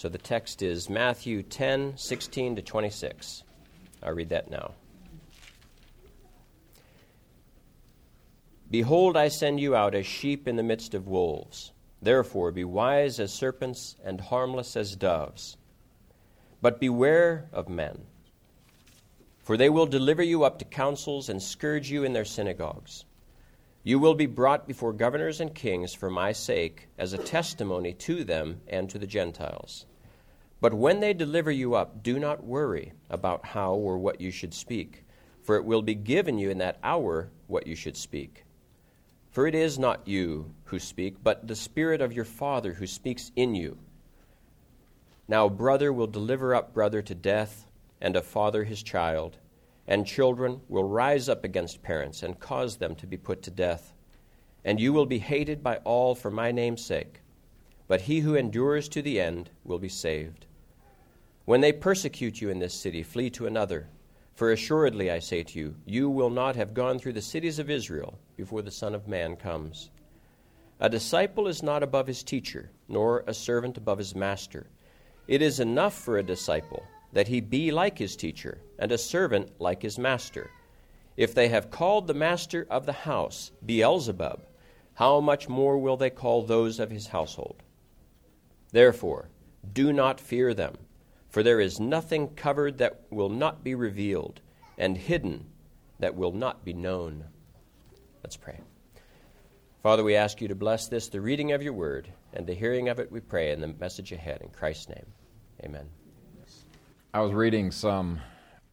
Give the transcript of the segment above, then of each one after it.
So the text is Matthew 10, 16 to 26. I'll read that now. Behold, I send you out as sheep in the midst of wolves. Therefore, be wise as serpents and harmless as doves. But beware of men, for they will deliver you up to councils and scourge you in their synagogues. You will be brought before governors and kings for my sake as a testimony to them and to the Gentiles. But when they deliver you up, do not worry about how or what you should speak, for it will be given you in that hour what you should speak. For it is not you who speak, but the Spirit of your Father who speaks in you. Now, brother will deliver up brother to death, and a father his child, and children will rise up against parents and cause them to be put to death. And you will be hated by all for my name's sake, but he who endures to the end will be saved. When they persecute you in this city, flee to another. For assuredly I say to you, you will not have gone through the cities of Israel before the Son of Man comes. A disciple is not above his teacher, nor a servant above his master. It is enough for a disciple that he be like his teacher, and a servant like his master. If they have called the master of the house Beelzebub, how much more will they call those of his household? Therefore, do not fear them. For there is nothing covered that will not be revealed, and hidden that will not be known. Let's pray. Father, we ask you to bless this, the reading of your word, and the hearing of it, we pray, in the message ahead. In Christ's name, amen. I was reading some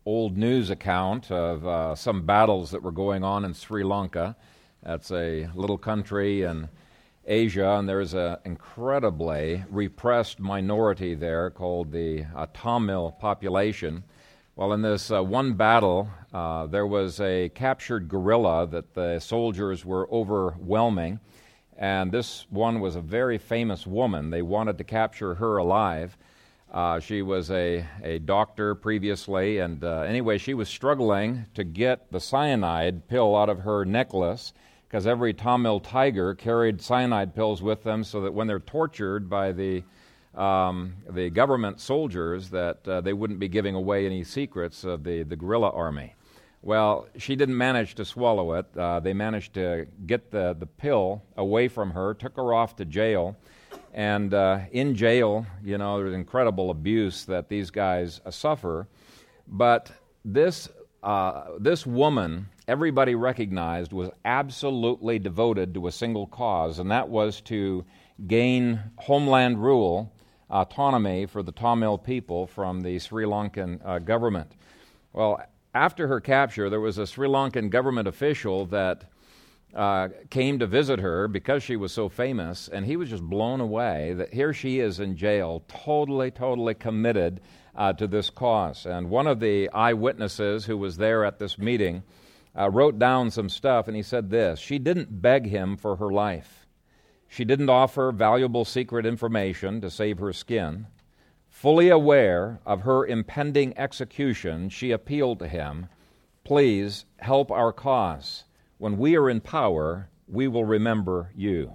old news account of uh, some battles that were going on in Sri Lanka. That's a little country and Asia, and there's an incredibly repressed minority there called the uh, Tamil population. Well, in this uh, one battle, uh, there was a captured guerrilla that the soldiers were overwhelming, and this one was a very famous woman. They wanted to capture her alive. Uh, she was a, a doctor previously, and uh, anyway, she was struggling to get the cyanide pill out of her necklace because every Tamil tiger carried cyanide pills with them so that when they're tortured by the um, the government soldiers that uh, they wouldn't be giving away any secrets of the, the guerrilla army. Well, she didn't manage to swallow it. Uh, they managed to get the, the pill away from her, took her off to jail. And uh, in jail, you know, there's incredible abuse that these guys uh, suffer. But this, uh, this woman everybody recognized was absolutely devoted to a single cause, and that was to gain homeland rule, autonomy for the Tamil people from the Sri Lankan uh, government. Well, after her capture, there was a Sri Lankan government official that uh, came to visit her because she was so famous, and he was just blown away that here she is in jail, totally, totally committed uh, to this cause. And one of the eyewitnesses who was there at this meeting uh, wrote down some stuff, and he said this She didn't beg him for her life. She didn't offer valuable secret information to save her skin. Fully aware of her impending execution, she appealed to him Please help our cause. When we are in power, we will remember you.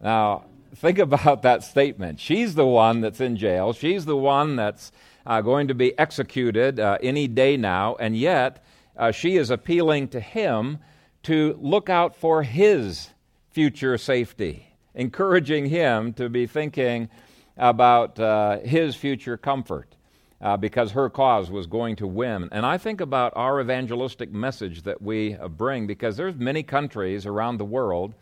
Now, think about that statement. She's the one that's in jail, she's the one that's uh, going to be executed uh, any day now, and yet uh, she is appealing to him to look out for his future safety, encouraging him to be thinking about uh, his future comfort. Uh, because her cause was going to win. And I think about our evangelistic message that we uh, bring because there's many countries around the world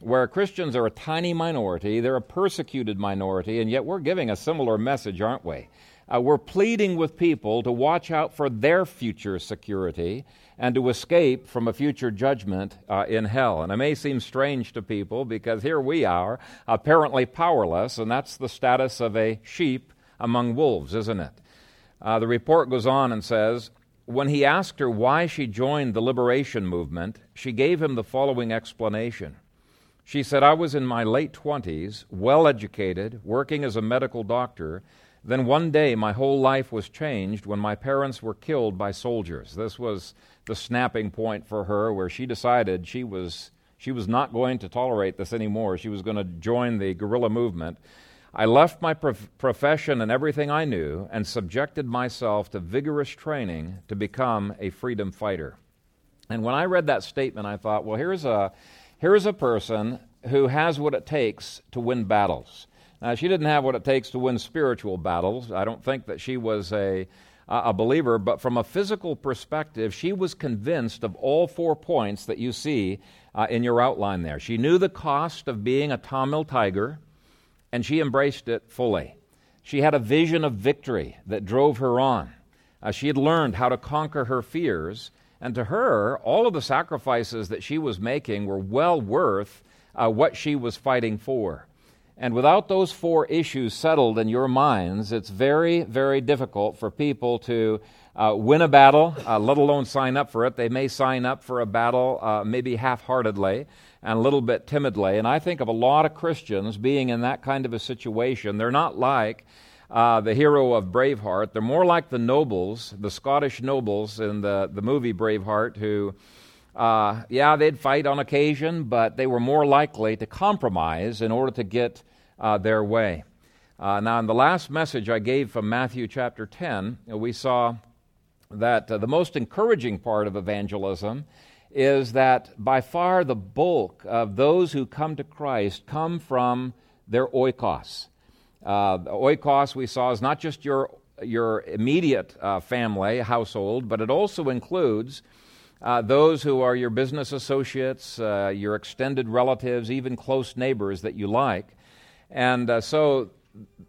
where Christians are a tiny minority, they're a persecuted minority, and yet we're giving a similar message, aren't we? Uh, we're pleading with people to watch out for their future security and to escape from a future judgment uh, in hell. And it may seem strange to people because here we are, apparently powerless, and that's the status of a sheep among wolves, isn't it? Uh, the report goes on and says, when he asked her why she joined the liberation movement, she gave him the following explanation. She said, I was in my late 20s, well educated, working as a medical doctor, then one day my whole life was changed when my parents were killed by soldiers. This was the snapping point for her where she decided she was, she was not going to tolerate this anymore. She was going to join the guerrilla movement. I left my prof- profession and everything I knew and subjected myself to vigorous training to become a freedom fighter. And when I read that statement, I thought, well, here's a, here's a person who has what it takes to win battles. Now, she didn't have what it takes to win spiritual battles. I don't think that she was a, a believer, but from a physical perspective, she was convinced of all four points that you see uh, in your outline there. She knew the cost of being a Tamil tiger and she embraced it fully. She had a vision of victory that drove her on. Uh, she had learned how to conquer her fears, and to her, all of the sacrifices that she was making were well worth uh, what she was fighting for. And without those four issues settled in your minds, it's very, very difficult for people to uh, win a battle, uh, let alone sign up for it. They may sign up for a battle uh, maybe half heartedly and a little bit timidly. And I think of a lot of Christians being in that kind of a situation. They're not like uh, the hero of Braveheart, they're more like the nobles, the Scottish nobles in the, the movie Braveheart, who, uh, yeah, they'd fight on occasion, but they were more likely to compromise in order to get uh, their way. Uh, now, in the last message I gave from Matthew chapter 10, we saw that uh, the most encouraging part of evangelism is that by far the bulk of those who come to Christ come from their oikos. Uh, oikos, we saw, is not just your, your immediate uh, family, household, but it also includes uh, those who are your business associates, uh, your extended relatives, even close neighbors that you like. And uh, so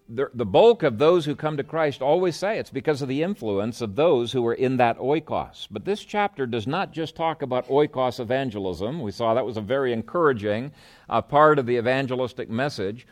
the, the bulk of those who come to Christ always say it's because of the influence of those who are in that oikos. But this chapter does not just talk about oikos evangelism. We saw that was a very encouraging uh, part of the evangelistic message.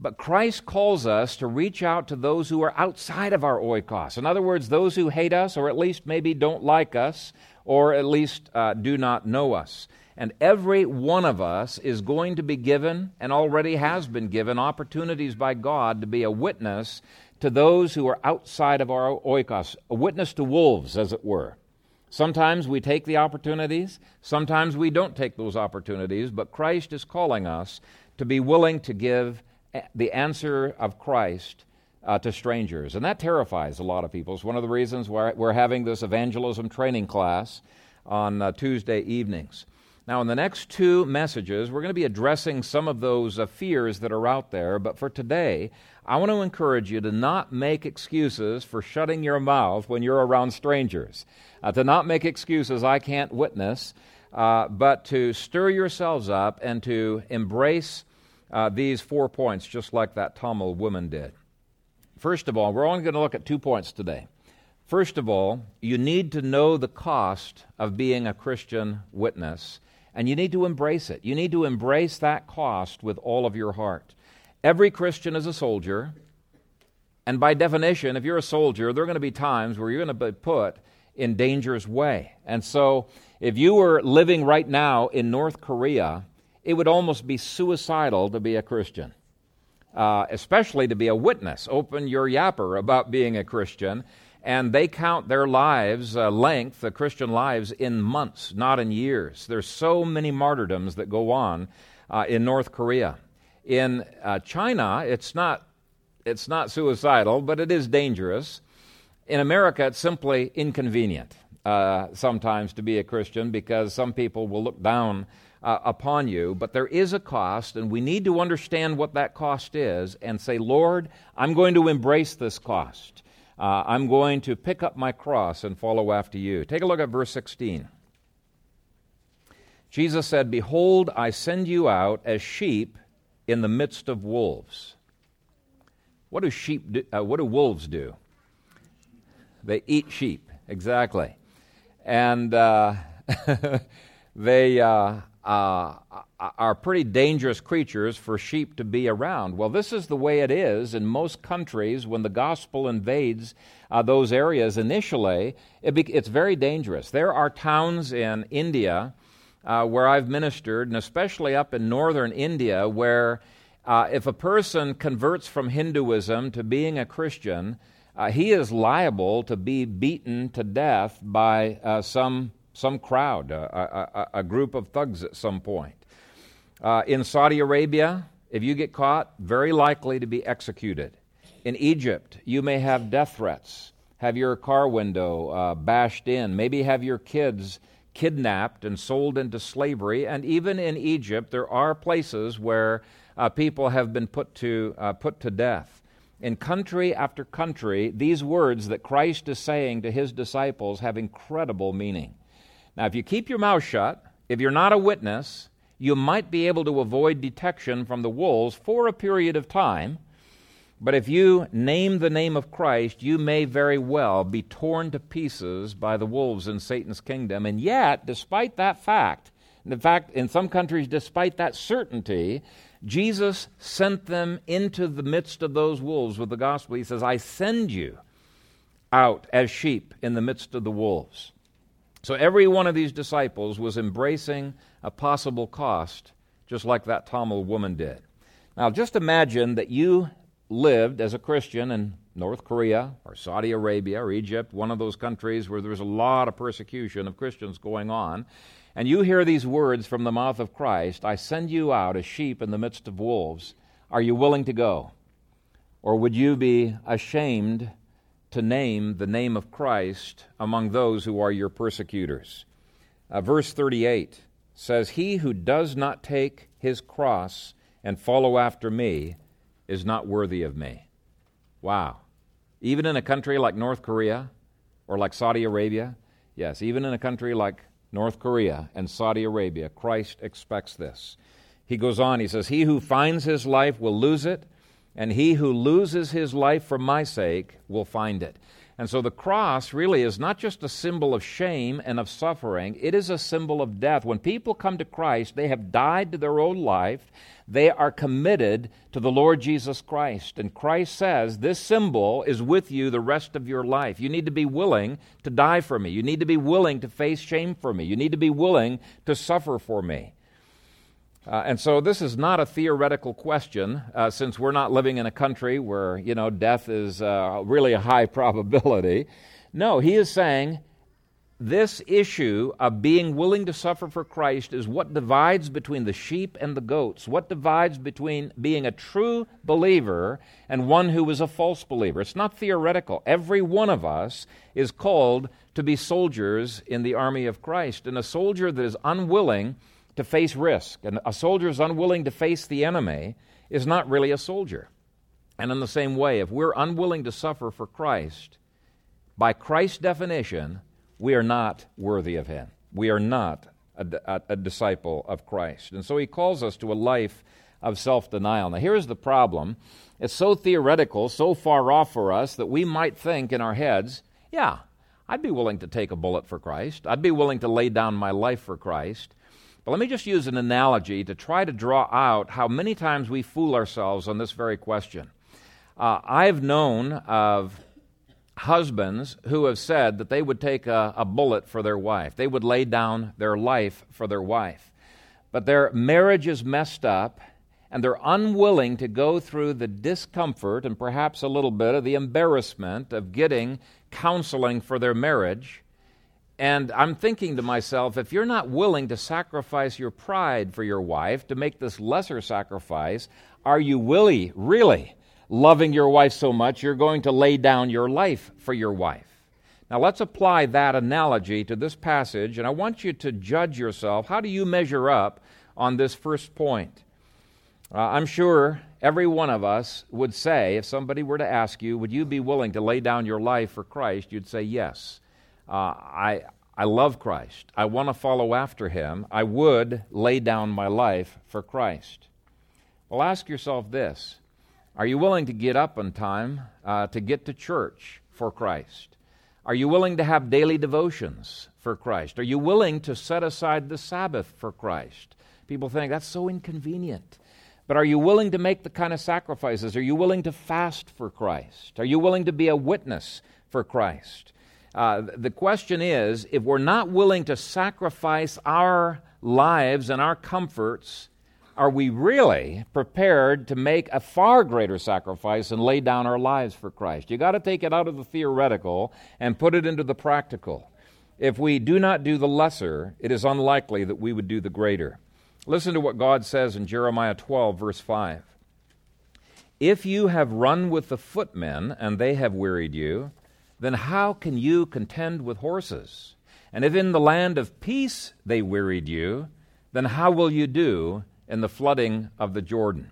But Christ calls us to reach out to those who are outside of our oikos. In other words, those who hate us, or at least maybe don't like us, or at least uh, do not know us. And every one of us is going to be given, and already has been given, opportunities by God to be a witness to those who are outside of our oikos, a witness to wolves, as it were. Sometimes we take the opportunities, sometimes we don't take those opportunities, but Christ is calling us to be willing to give the answer of Christ uh, to strangers. And that terrifies a lot of people. It's one of the reasons why we're having this evangelism training class on uh, Tuesday evenings. Now, in the next two messages, we're going to be addressing some of those uh, fears that are out there. But for today, I want to encourage you to not make excuses for shutting your mouth when you're around strangers, uh, to not make excuses, I can't witness, uh, but to stir yourselves up and to embrace uh, these four points, just like that Tamil woman did. First of all, we're only going to look at two points today. First of all, you need to know the cost of being a Christian witness and you need to embrace it. You need to embrace that cost with all of your heart. Every Christian is a soldier, and by definition, if you're a soldier, there are going to be times where you're going to be put in danger's way. And so, if you were living right now in North Korea, it would almost be suicidal to be a Christian, uh, especially to be a witness. Open your yapper about being a Christian and they count their lives uh, length, the Christian lives, in months, not in years. There's so many martyrdoms that go on uh, in North Korea. In uh, China, it's not it's not suicidal, but it is dangerous. In America, it's simply inconvenient uh, sometimes to be a Christian because some people will look down uh, upon you. But there is a cost, and we need to understand what that cost is and say, Lord, I'm going to embrace this cost uh, I'm going to pick up my cross and follow after you. Take a look at verse 16. Jesus said, Behold, I send you out as sheep in the midst of wolves. What do sheep do, uh, what do wolves do? They eat sheep, exactly. And uh, they, uh, uh, are pretty dangerous creatures for sheep to be around. Well, this is the way it is in most countries when the gospel invades uh, those areas initially. It be- it's very dangerous. There are towns in India uh, where I've ministered, and especially up in northern India, where uh, if a person converts from Hinduism to being a Christian, uh, he is liable to be beaten to death by uh, some some crowd, a, a, a group of thugs at some point. Uh, in Saudi Arabia, If you get caught, very likely to be executed. In Egypt, you may have death threats, have your car window uh, bashed in, maybe have your kids kidnapped and sold into slavery. And even in Egypt, there are places where uh, people have been put to, uh, put to death. In country after country, these words that Christ is saying to his disciples have incredible meaning. Now, if you keep your mouth shut, if you're not a witness, you might be able to avoid detection from the wolves for a period of time. But if you name the name of Christ, you may very well be torn to pieces by the wolves in Satan's kingdom. And yet, despite that fact, in fact, in some countries, despite that certainty, Jesus sent them into the midst of those wolves with the gospel. He says, I send you out as sheep in the midst of the wolves. So every one of these disciples was embracing a possible cost, just like that Tamil woman did. Now, just imagine that you lived as a Christian in North Korea or Saudi Arabia or Egypt, one of those countries where there's a lot of persecution of Christians going on, and you hear these words from the mouth of Christ I send you out as sheep in the midst of wolves. Are you willing to go? Or would you be ashamed to name the name of Christ among those who are your persecutors? Uh, verse 38 says, He who does not take his cross and follow after me is not worthy of me. Wow. Even in a country like North Korea or like Saudi Arabia, yes, even in a country like North Korea and Saudi Arabia, Christ expects this. He goes on, he says, He who finds his life will lose it, and he who loses his life for my sake will find it. And so the cross really is not just a symbol of shame and of suffering, it is a symbol of death. When people come to Christ, they have died to their old life, they are committed to the Lord Jesus Christ. And Christ says, This symbol is with you the rest of your life. You need to be willing to die for me. You need to be willing to face shame for me. You need to be willing to suffer for me. Uh, and so this is not a theoretical question, uh, since we're not living in a country where you know death is uh, really a high probability. No, he is saying this issue of being willing to suffer for Christ is what divides between the sheep and the goats. What divides between being a true believer and one who is a false believer. It's not theoretical. Every one of us is called to be soldiers in the army of Christ, and a soldier that is unwilling to face risk. And a soldier is unwilling to face the enemy is not really a soldier. And in the same way, if we're unwilling to suffer for Christ, by Christ's definition, we are not worthy of Him. We are not a, a, a disciple of Christ. And so He calls us to a life of self denial. Now, here's the problem it's so theoretical, so far off for us, that we might think in our heads, yeah, I'd be willing to take a bullet for Christ. I'd be willing to lay down my life for Christ. But let me just use an analogy to try to draw out how many times we fool ourselves on this very question. Uh, I've known of husbands who have said that they would take a, a bullet for their wife, they would lay down their life for their wife. But their marriage is messed up, and they're unwilling to go through the discomfort and perhaps a little bit of the embarrassment of getting counseling for their marriage and I'm thinking to myself, if you're not willing to sacrifice your pride for your wife, to make this lesser sacrifice, are you really, really loving your wife so much you're going to lay down your life for your wife? Now let's apply that analogy to this passage, and I want you to judge yourself. How do you measure up on this first point? Uh, I'm sure every one of us would say, if somebody were to ask you, would you be willing to lay down your life for Christ? You'd say yes uh, I, I love Christ. I want to follow after him. I would lay down my life for Christ. Well, ask yourself this Are you willing to get up on time uh, to get to church for Christ? Are you willing to have daily devotions for Christ? Are you willing to set aside the Sabbath for Christ? People think that's so inconvenient. But are you willing to make the kind of sacrifices? Are you willing to fast for Christ? Are you willing to be a witness for Christ? Uh, the question is if we're not willing to sacrifice our lives and our comforts, are we really prepared to make a far greater sacrifice and lay down our lives for Christ? You've got to take it out of the theoretical and put it into the practical. If we do not do the lesser, it is unlikely that we would do the greater. Listen to what God says in Jeremiah 12, verse 5. If you have run with the footmen, and they have wearied you, then how can you contend with horses? And if in the land of peace they wearied you, then how will you do in the flooding of the Jordan?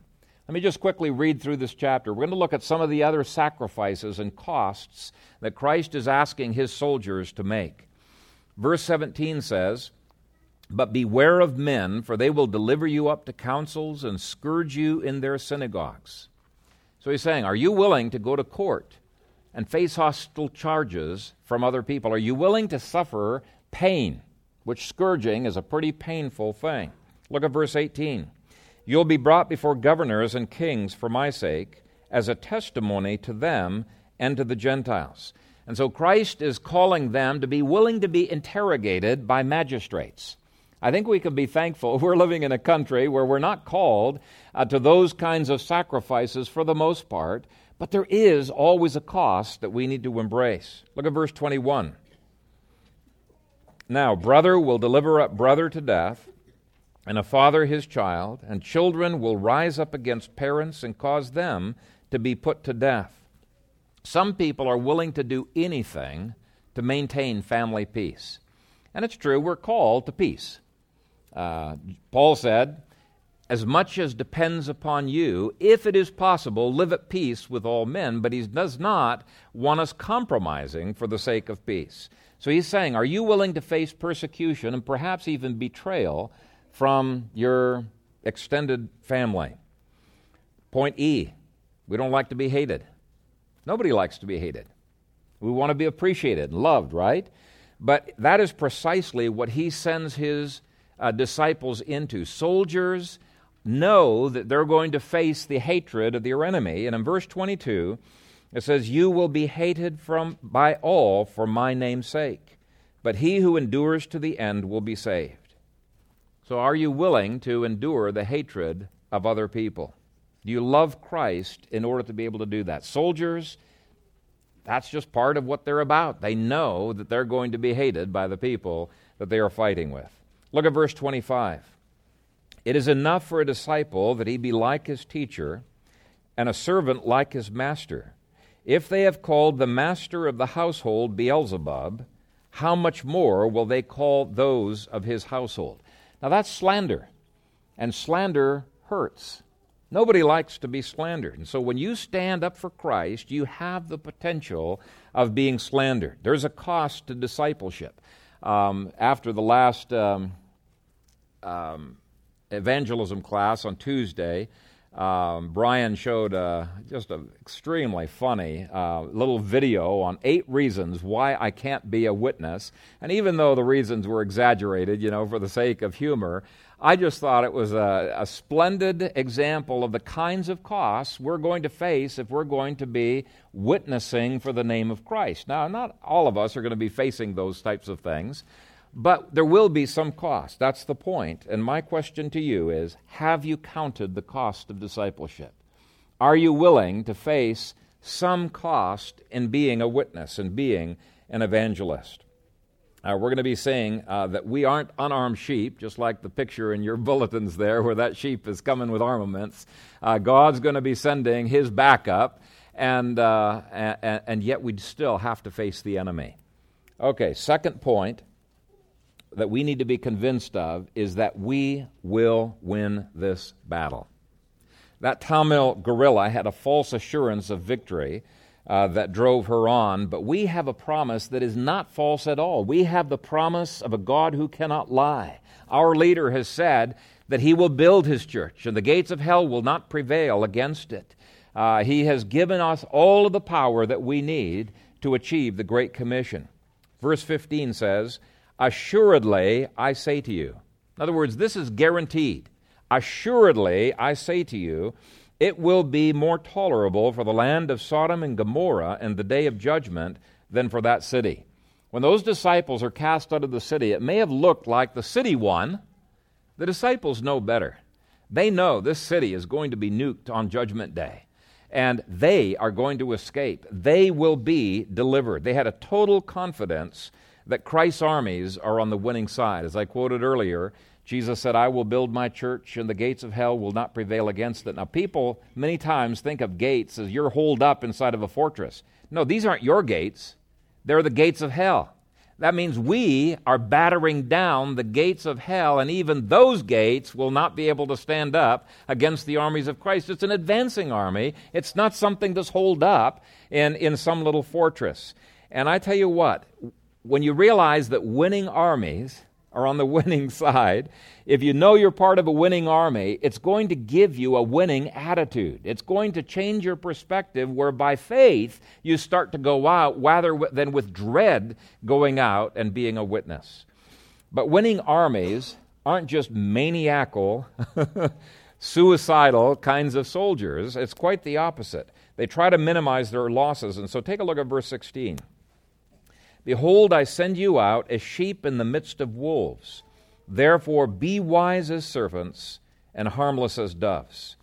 Let me just quickly read through this chapter. We're going to look at some of the other sacrifices and costs that Christ is asking his soldiers to make. Verse 17 says, But beware of men, for they will deliver you up to councils and scourge you in their synagogues. So he's saying, Are you willing to go to court and face hostile charges from other people? Are you willing to suffer pain? Which scourging is a pretty painful thing. Look at verse 18. You'll be brought before governors and kings for my sake, as a testimony to them and to the Gentiles. And so Christ is calling them to be willing to be interrogated by magistrates. I think we can be thankful we're living in a country where we're not called uh, to those kinds of sacrifices for the most part, but there is always a cost that we need to embrace. Look at verse 21. Now, brother will deliver up brother to death, and a father his child, and children will rise up against parents and cause them to be put to death. Some people are willing to do anything to maintain family peace. And it's true, we're called to peace. Uh, Paul said, As much as depends upon you, if it is possible, live at peace with all men, but he does not want us compromising for the sake of peace. So he's saying, Are you willing to face persecution and perhaps even betrayal from your extended family? Point E we don't like to be hated. Nobody likes to be hated. We want to be appreciated and loved, right? But that is precisely what he sends his uh, disciples into. Soldiers know that they're going to face the hatred of their enemy. And in verse 22, it says, You will be hated from, by all for my name's sake, but he who endures to the end will be saved. So, are you willing to endure the hatred of other people? Do you love Christ in order to be able to do that? Soldiers, that's just part of what they're about. They know that they're going to be hated by the people that they are fighting with. Look at verse 25. It is enough for a disciple that he be like his teacher, and a servant like his master. If they have called the master of the household Beelzebub, how much more will they call those of his household? Now that's slander, and slander hurts. Nobody likes to be slandered. And so when you stand up for Christ, you have the potential of being slandered. There's a cost to discipleship. Um, after the last um, um, evangelism class on Tuesday, um, Brian showed uh, just an extremely funny uh, little video on eight reasons why I can't be a witness. And even though the reasons were exaggerated, you know, for the sake of humor, I just thought it was a, a splendid example of the kinds of costs we're going to face if we're going to be witnessing for the name of Christ. Now, not all of us are going to be facing those types of things. But there will be some cost. That's the point. And my question to you is Have you counted the cost of discipleship? Are you willing to face some cost in being a witness and being an evangelist? Uh, we're going to be saying uh, that we aren't unarmed sheep, just like the picture in your bulletins there, where that sheep is coming with armaments. Uh, God's going to be sending his backup, and, uh, and, and yet we'd still have to face the enemy. Okay, second point that we need to be convinced of is that we will win this battle. That Tamil guerrilla had a false assurance of victory uh, that drove her on, but we have a promise that is not false at all. We have the promise of a God who cannot lie. Our leader has said that he will build his church, and the gates of hell will not prevail against it. Uh, he has given us all of the power that we need to achieve the Great Commission. Verse 15 says, Assuredly, I say to you. In other words, this is guaranteed. Assuredly, I say to you, it will be more tolerable for the land of Sodom and Gomorrah in the day of judgment than for that city. When those disciples are cast out of the city, it may have looked like the city won. The disciples know better. They know this city is going to be nuked on Judgment Day, and they are going to escape. They will be delivered. They had a total confidence that Christ's armies are on the winning side. As I quoted earlier, Jesus said, I will build my church, and the gates of hell will not prevail against it. Now, people many times think of gates as you're holed up inside of a fortress. No, these aren't your gates, they're the gates of hell. That means we are battering down the gates of hell, and even those gates will not be able to stand up against the armies of Christ. It's an advancing army, it's not something that's holed up in, in some little fortress. And I tell you what, when you realize that winning armies, are on the winning side, if you know you're part of a winning army, it's going to give you a winning attitude. It's going to change your perspective where by faith you start to go out rather than with dread going out and being a witness. But winning armies aren't just maniacal, suicidal kinds of soldiers. It's quite the opposite. They try to minimize their losses. And so take a look at verse 16. Behold, I send you out as sheep in the midst of wolves. Therefore, be wise as serpents and harmless as doves.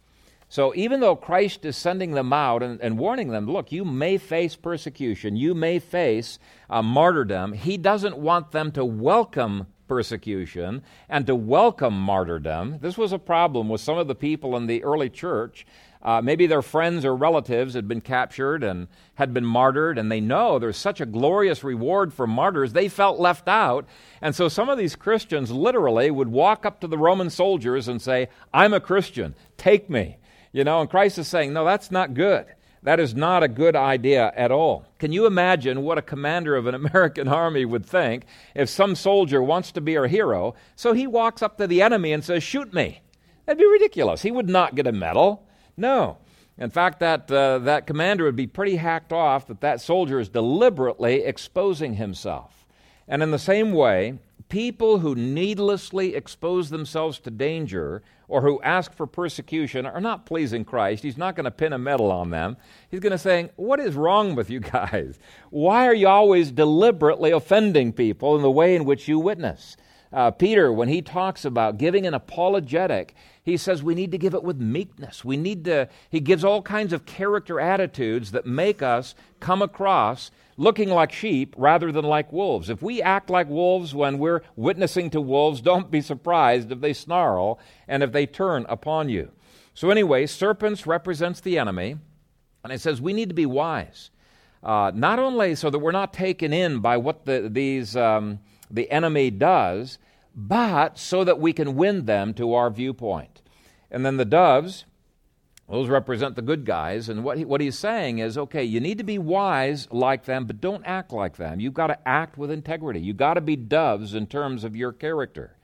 So, even though Christ is sending them out and, and warning them, look, you may face persecution, you may face uh, martyrdom, he doesn't want them to welcome persecution and to welcome martyrdom. This was a problem with some of the people in the early church uh, maybe their friends or relatives had been captured and had been martyred, and they know there's such a glorious reward for martyrs. They felt left out. And so some of these Christians literally would walk up to the Roman soldiers and say, I'm a Christian, take me. You know, and Christ is saying, No, that's not good. That is not a good idea at all. Can you imagine what a commander of an American army would think if some soldier wants to be our hero, so he walks up to the enemy and says, Shoot me? That'd be ridiculous. He would not get a medal. No. In fact, that, uh, that commander would be pretty hacked off that that soldier is deliberately exposing himself. And in the same way, people who needlessly expose themselves to danger or who ask for persecution are not pleasing Christ. He's not going to pin a medal on them. He's going to say, What is wrong with you guys? Why are you always deliberately offending people in the way in which you witness? Uh, Peter, when he talks about giving an apologetic, he says we need to give it with meekness. We need to, he gives all kinds of character attitudes that make us come across looking like sheep rather than like wolves. If we act like wolves when we're witnessing to wolves, don't be surprised if they snarl and if they turn upon you. So, anyway, serpents represents the enemy, and it says we need to be wise. Uh, not only so that we're not taken in by what the, these. Um, the enemy does, but so that we can win them to our viewpoint. And then the doves, those represent the good guys. And what, he, what he's saying is okay, you need to be wise like them, but don't act like them. You've got to act with integrity. You've got to be doves in terms of your character.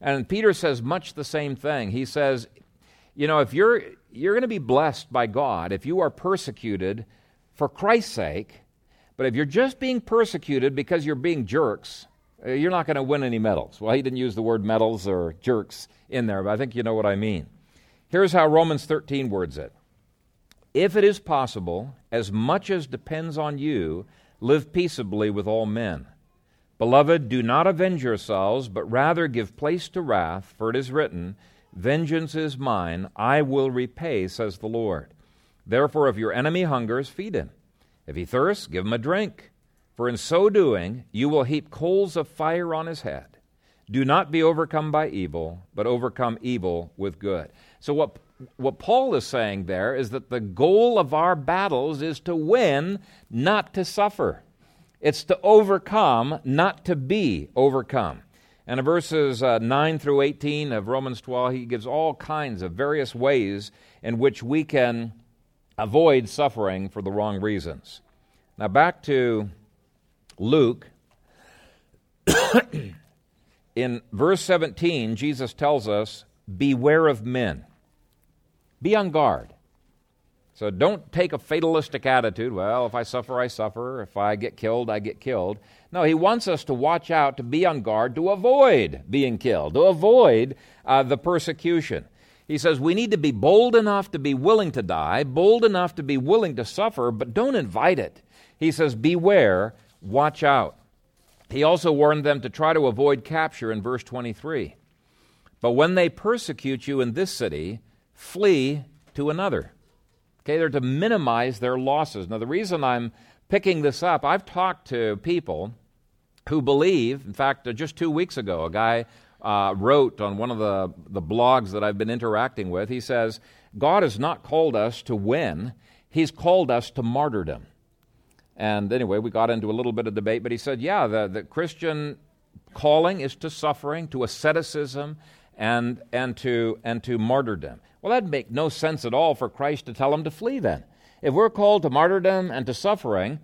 And Peter says much the same thing. He says, you know, if you're, you're going to be blessed by God, if you are persecuted for Christ's sake, but if you're just being persecuted because you're being jerks, Uh, you're not going to win any medals. Well, he didn't use the word medals or jerks in there, but I think you know what I mean. Here's how Romans 13 words it If it is possible, as much as depends on you, live peaceably with all men. Beloved, do not avenge yourselves, but rather give place to wrath, for it is written, Vengeance is mine, I will repay, says the Lord. Therefore, if your enemy hungers, feed him. If he thirsts, give him a drink. For in so doing, you will heap coals of fire on his head. Do not be overcome by evil, but overcome evil with good. So, what, what Paul is saying there is that the goal of our battles is to win, not to suffer. It's to overcome, not to be overcome. And in verses uh, 9 through 18 of Romans 12, he gives all kinds of various ways in which we can avoid suffering for the wrong reasons. Now, back to Luke, in verse 17, Jesus tells us, Beware of men. Be on guard. So don't take a fatalistic attitude. Well, if I suffer, I suffer. If I get killed, I get killed. No, he wants us to watch out, to be on guard, to avoid being killed, to avoid uh, the persecution. He says we need to be bold enough to be willing to die, bold enough to be willing to suffer, but don't invite it. He says, Beware Watch out. He also warned them to try to avoid capture in verse 23. But when they persecute you in this city, flee to another. Okay, they're to minimize their losses. Now, the reason I'm picking this up, I've talked to people who believe, in fact, uh, just two weeks ago, a guy uh, wrote on one of the, the blogs that I've been interacting with. He says, God has not called us to win, He's called us to martyrdom. And anyway, we got into a little bit of debate, but he said, yeah, the, the Christian calling is to suffering, to asceticism, and, and, to, and to martyrdom. Well, that'd make no sense at all for Christ to tell them to flee then. If we're called to martyrdom and to suffering,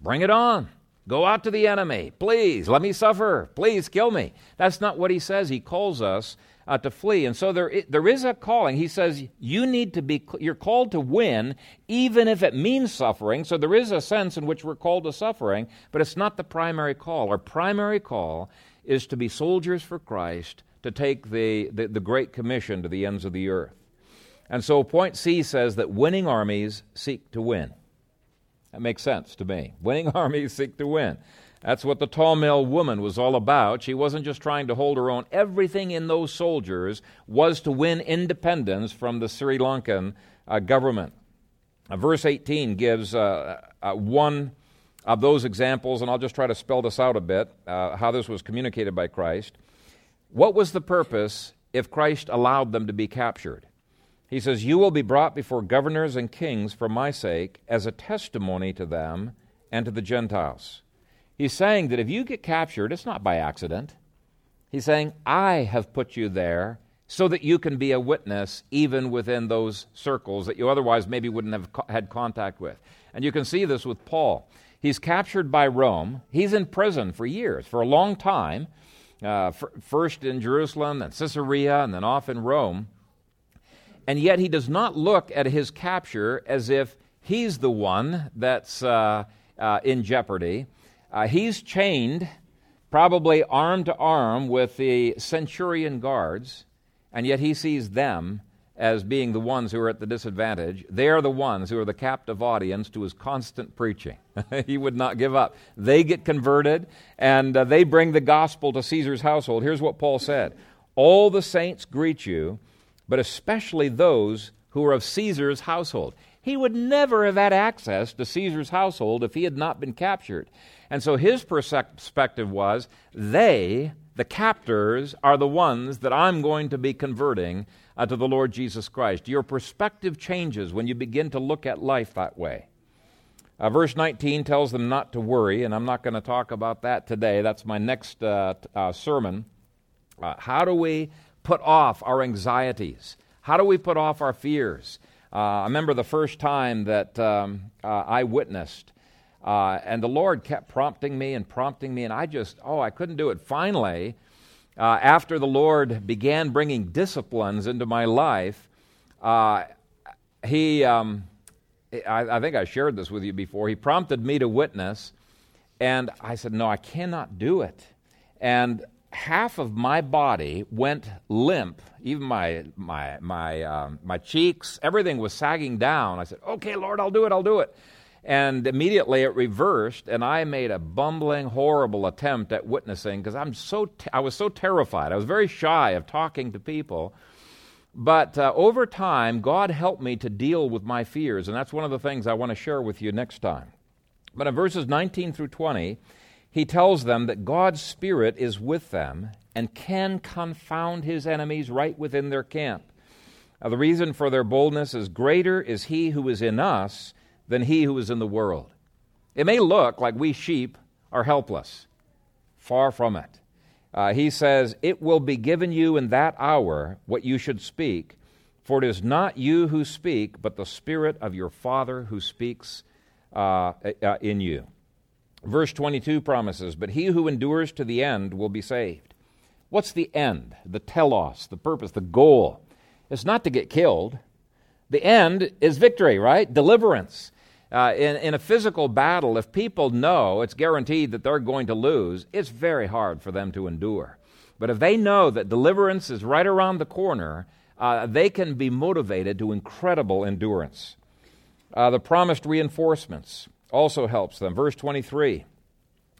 bring it on. Go out to the enemy. Please, let me suffer. Please kill me. That's not what he says. He calls us uh, to flee. And so there, there is a calling. He says you need to be, you're called to win, even if it means suffering. So there is a sense in which we're called to suffering, but it's not the primary call. Our primary call is to be soldiers for Christ, to take the, the, the Great Commission to the ends of the earth. And so point C says that winning armies seek to win. That makes sense to me. Winning armies seek to win. That's what the Tamil woman was all about. She wasn't just trying to hold her own. Everything in those soldiers was to win independence from the Sri Lankan uh, government. Uh, verse 18 gives uh, uh one of those examples, and I'll just try to spell this out a bit uh, how this was communicated by Christ. What was the purpose if Christ allowed them to be captured? He says, You will be brought before governors and kings for my sake as a testimony to them and to the Gentiles. He's saying that if you get captured, it's not by accident. He's saying, I have put you there so that you can be a witness even within those circles that you otherwise maybe wouldn't have had contact with. And you can see this with Paul. He's captured by Rome. He's in prison for years, for a long time, uh, first in Jerusalem, then Caesarea, and then off in Rome. And yet he does not look at his capture as if he's the one that's uh, uh, in jeopardy. Uh, he's chained, probably arm to arm with the centurion guards, and yet he sees them as being the ones who are at the disadvantage. They are the ones who are the captive audience to his constant preaching. he would not give up. They get converted, and uh, they bring the gospel to Caesar's household. Here's what Paul said All the saints greet you, but especially those who are of Caesar's household. He would never have had access to Caesar's household if he had not been captured. And so his perspective was they, the captors, are the ones that I'm going to be converting uh, to the Lord Jesus Christ. Your perspective changes when you begin to look at life that way. Uh, verse 19 tells them not to worry, and I'm not going to talk about that today. That's my next uh, uh, sermon. Uh, how do we put off our anxieties? How do we put off our fears? Uh, I remember the first time that um, I witnessed uh, and the Lord kept prompting me and prompting me, and I just, oh, I couldn't do it. Finally, uh, after the Lord began bringing disciplines into my life, uh, He, um, I, I think I shared this with you before, He prompted me to witness, and I said, no, I cannot do it. And half of my body went limp, even my, my, my, um, my cheeks, everything was sagging down. I said, okay, Lord, I'll do it, I'll do it. And immediately it reversed, and I made a bumbling, horrible attempt at witnessing because I'm so t- I was so terrified. I was very shy of talking to people. But uh, over time, God helped me to deal with my fears, and that's one of the things I want to share with you next time. But in verses 19 through 20, he tells them that God's Spirit is with them and can confound his enemies right within their camp. Now, the reason for their boldness is greater is he who is in us than he who is in the world. It may look like we sheep are helpless. Far from it. Uh, he says, It will be given you in that hour what you should speak, for it is not you who speak, but the Spirit of your Father who speaks uh, uh, in you. Verse 22 promises, But he who endures to the end will be saved. What's the end? The telos, the purpose, the goal. It's not to get killed. The end is victory, right? Deliverance. Uh, in, in a physical battle, if people know it's guaranteed that they're going to lose, it's very hard for them to endure. But if they know that deliverance is right around the corner, uh, they can be motivated to incredible endurance. Uh, the promised reinforcements also helps them. Verse 23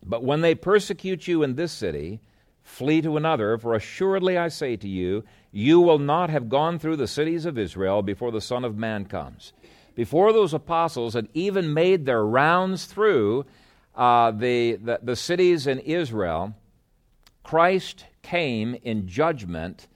But when they persecute you in this city, flee to another, for assuredly I say to you, you will not have gone through the cities of Israel before the Son of Man comes before those apostles had even made their rounds through uh, the, the, the cities in Israel, Christ came in judgment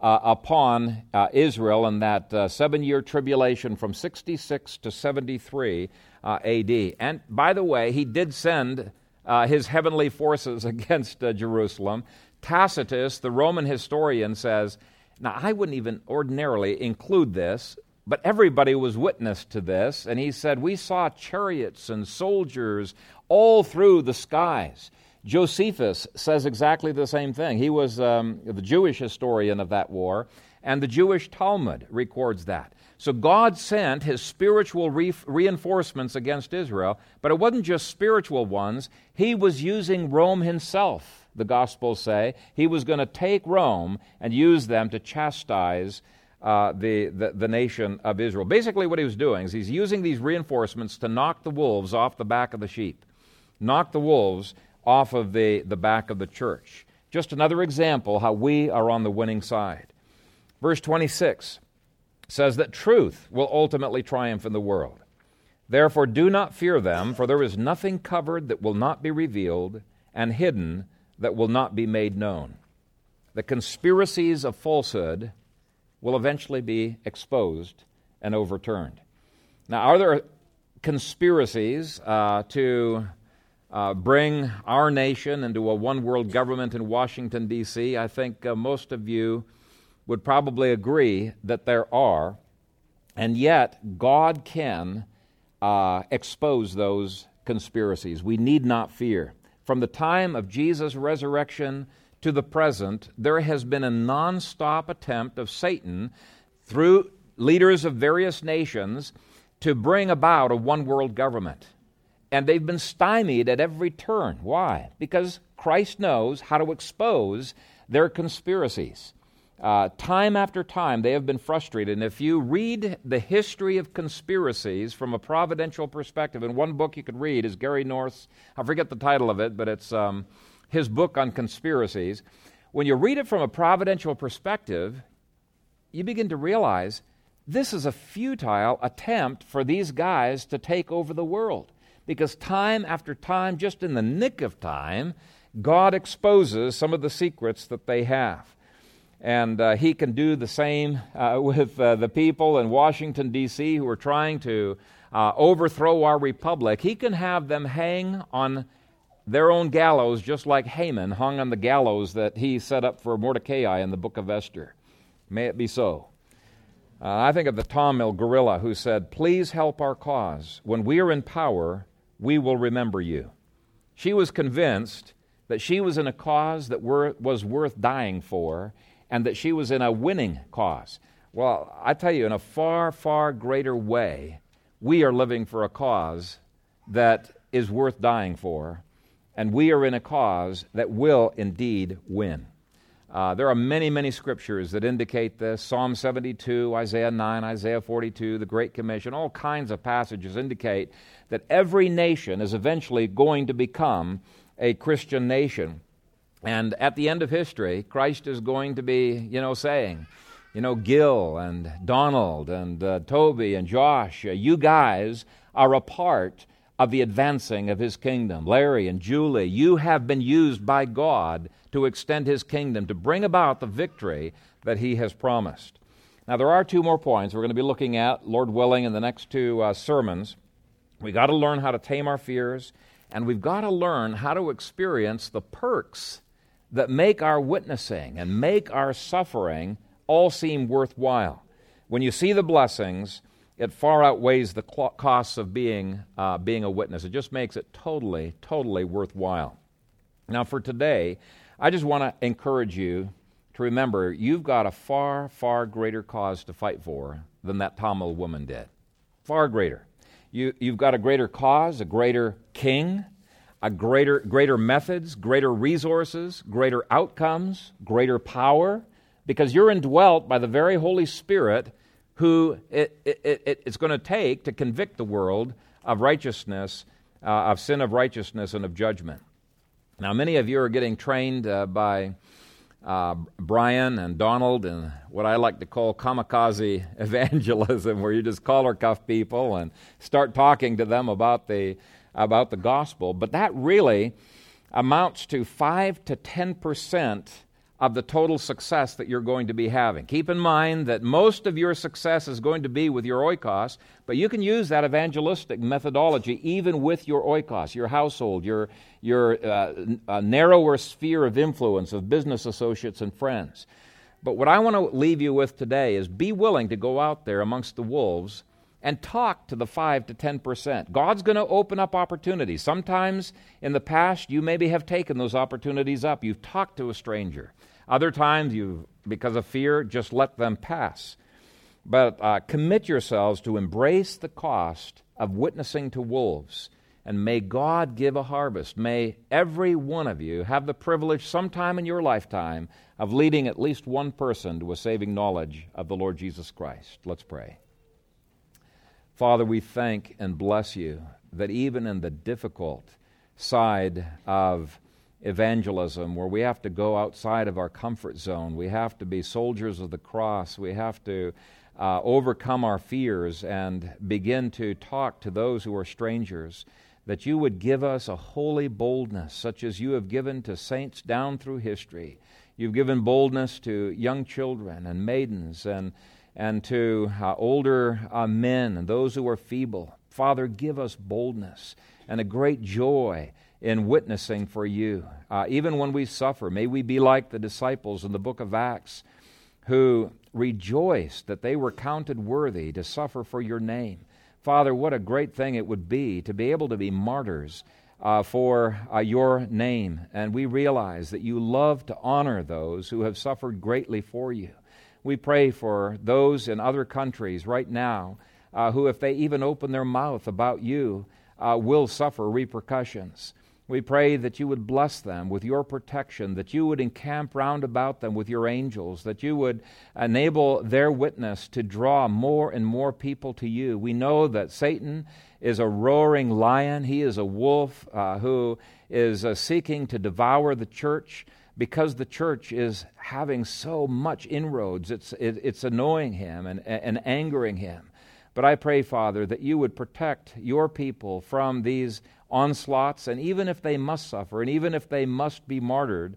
uh, upon uh, Israel in that uh, seven year tribulation from 66 to 73 uh, AD. And by the way, he did send uh, his heavenly forces against uh, Jerusalem. Tacitus, the Roman historian, says, Now, I wouldn't even ordinarily include this, but everybody was witness to this. And he said, We saw chariots and soldiers all through the skies. Josephus says exactly the same thing. He was um, the Jewish historian of that war, and the Jewish Talmud records that. So God sent his spiritual re- reinforcements against Israel, but it wasn't just spiritual ones. He was using Rome himself, the Gospels say. He was going to take Rome and use them to chastise uh, the, the, the nation of Israel. Basically, what he was doing is he's using these reinforcements to knock the wolves off the back of the sheep, knock the wolves off of the, the back of the church. Just another example how we are on the winning side. Verse 26 says that truth will ultimately triumph in the world. Therefore, do not fear them, for there is nothing covered that will not be revealed, and hidden that will not be made known. The conspiracies of falsehood will eventually be exposed and overturned. Now, are there conspiracies uh, to uh, bring our nation into a one world government in Washington, D.C., I think uh, most of you would probably agree that there are. And yet, God can uh, expose those conspiracies. We need not fear. From the time of Jesus' resurrection to the present, there has been a nonstop attempt of Satan through leaders of various nations to bring about a one world government. And they've been stymied at every turn. Why? Because Christ knows how to expose their conspiracies. Uh, time after time, they have been frustrated. And if you read the history of conspiracies from a providential perspective, and one book you could read is Gary North's, I forget the title of it, but it's um, his book on conspiracies. When you read it from a providential perspective, you begin to realize this is a futile attempt for these guys to take over the world because time after time, just in the nick of time, God exposes some of the secrets that they have. And uh, he can do the same uh, with uh, the people in Washington, D.C., who are trying to uh, overthrow our republic. He can have them hang on their own gallows, just like Haman hung on the gallows that he set up for Mordecai in the book of Esther. May it be so. Uh, I think of the Tamil guerrilla who said, Please help our cause. When we are in power, we will remember you. She was convinced that she was in a cause that were, was worth dying for and that she was in a winning cause. Well, I tell you, in a far, far greater way, we are living for a cause that is worth dying for, and we are in a cause that will indeed win. Uh, there are many, many scriptures that indicate this Psalm 72, Isaiah 9, Isaiah 42, the Great Commission, all kinds of passages indicate that every nation is eventually going to become a Christian nation. And at the end of history, Christ is going to be, you know, saying, you know, Gil and Donald and uh, Toby and Josh, uh, you guys are a part of the advancing of his kingdom. Larry and Julie, you have been used by God to extend his kingdom, to bring about the victory that he has promised. Now, there are two more points we're going to be looking at, Lord willing, in the next two uh, sermons. We've got to learn how to tame our fears, and we've got to learn how to experience the perks that make our witnessing and make our suffering all seem worthwhile. When you see the blessings, it far outweighs the costs of being, uh, being a witness. It just makes it totally, totally worthwhile. Now, for today, I just want to encourage you to remember you've got a far, far greater cause to fight for than that Tamil woman did. Far greater. You, you've got a greater cause, a greater king, a greater, greater methods, greater resources, greater outcomes, greater power, because you're indwelt by the very Holy Spirit who it, it, it, it's going to take to convict the world of righteousness, uh, of sin of righteousness, and of judgment. Now, many of you are getting trained uh, by uh, Brian and Donald and what I like to call kamikaze evangelism, where you just collar cuff people and start talking to them about the, about the gospel. But that really amounts to 5 to 10 percent of the total success that you're going to be having. Keep in mind that most of your success is going to be with your oikos, but you can use that evangelistic methodology even with your oikos, your household, your, your uh, narrower sphere of influence of business associates and friends. But what I want to leave you with today is be willing to go out there amongst the wolves and talk to the 5 to 10%. God's going to open up opportunities. Sometimes in the past, you maybe have taken those opportunities up. You've talked to a stranger. Other times, you, because of fear, just let them pass. But uh, commit yourselves to embrace the cost of witnessing to wolves. And may God give a harvest. May every one of you have the privilege sometime in your lifetime of leading at least one person to a saving knowledge of the Lord Jesus Christ. Let's pray. Father, we thank and bless you that even in the difficult side of evangelism where we have to go outside of our comfort zone. We have to be soldiers of the cross. We have to uh, overcome our fears and begin to talk to those who are strangers. That you would give us a holy boldness, such as you have given to saints down through history. You've given boldness to young children and maidens and, and to uh, older uh, men and those who are feeble. Father, give us boldness and a great joy in witnessing for you. Uh, even when we suffer, may we be like the disciples in the book of Acts who rejoiced that they were counted worthy to suffer for your name. Father, what a great thing it would be to be able to be martyrs uh, for uh, your name. And we realize that you love to honor those who have suffered greatly for you. We pray for those in other countries right now uh, who, if they even open their mouth about you, uh, will suffer repercussions. We pray that you would bless them with your protection, that you would encamp round about them with your angels, that you would enable their witness to draw more and more people to you. We know that Satan is a roaring lion, he is a wolf uh, who is uh, seeking to devour the church because the church is having so much inroads. It's, it, it's annoying him and, and angering him. But I pray, Father, that you would protect your people from these onslaughts, and even if they must suffer, and even if they must be martyred,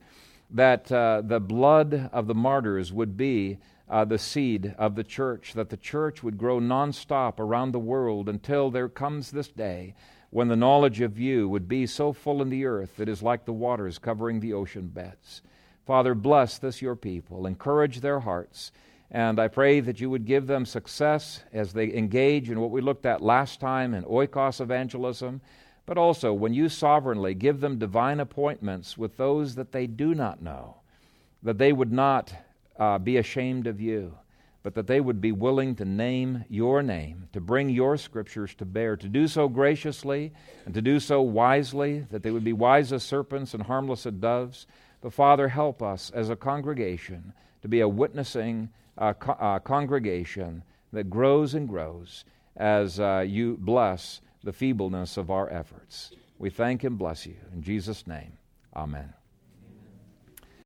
that uh, the blood of the martyrs would be uh, the seed of the church, that the church would grow nonstop around the world until there comes this day when the knowledge of you would be so full in the earth that it is like the waters covering the ocean beds. Father, bless this your people, encourage their hearts, and I pray that you would give them success as they engage in what we looked at last time in oikos evangelism but also when you sovereignly give them divine appointments with those that they do not know, that they would not uh, be ashamed of you, but that they would be willing to name your name, to bring your scriptures to bear, to do so graciously and to do so wisely, that they would be wise as serpents and harmless as doves. But Father, help us as a congregation to be a witnessing uh, co- uh, congregation that grows and grows as uh, you bless the feebleness of our efforts. We thank and bless you. In Jesus' name, amen.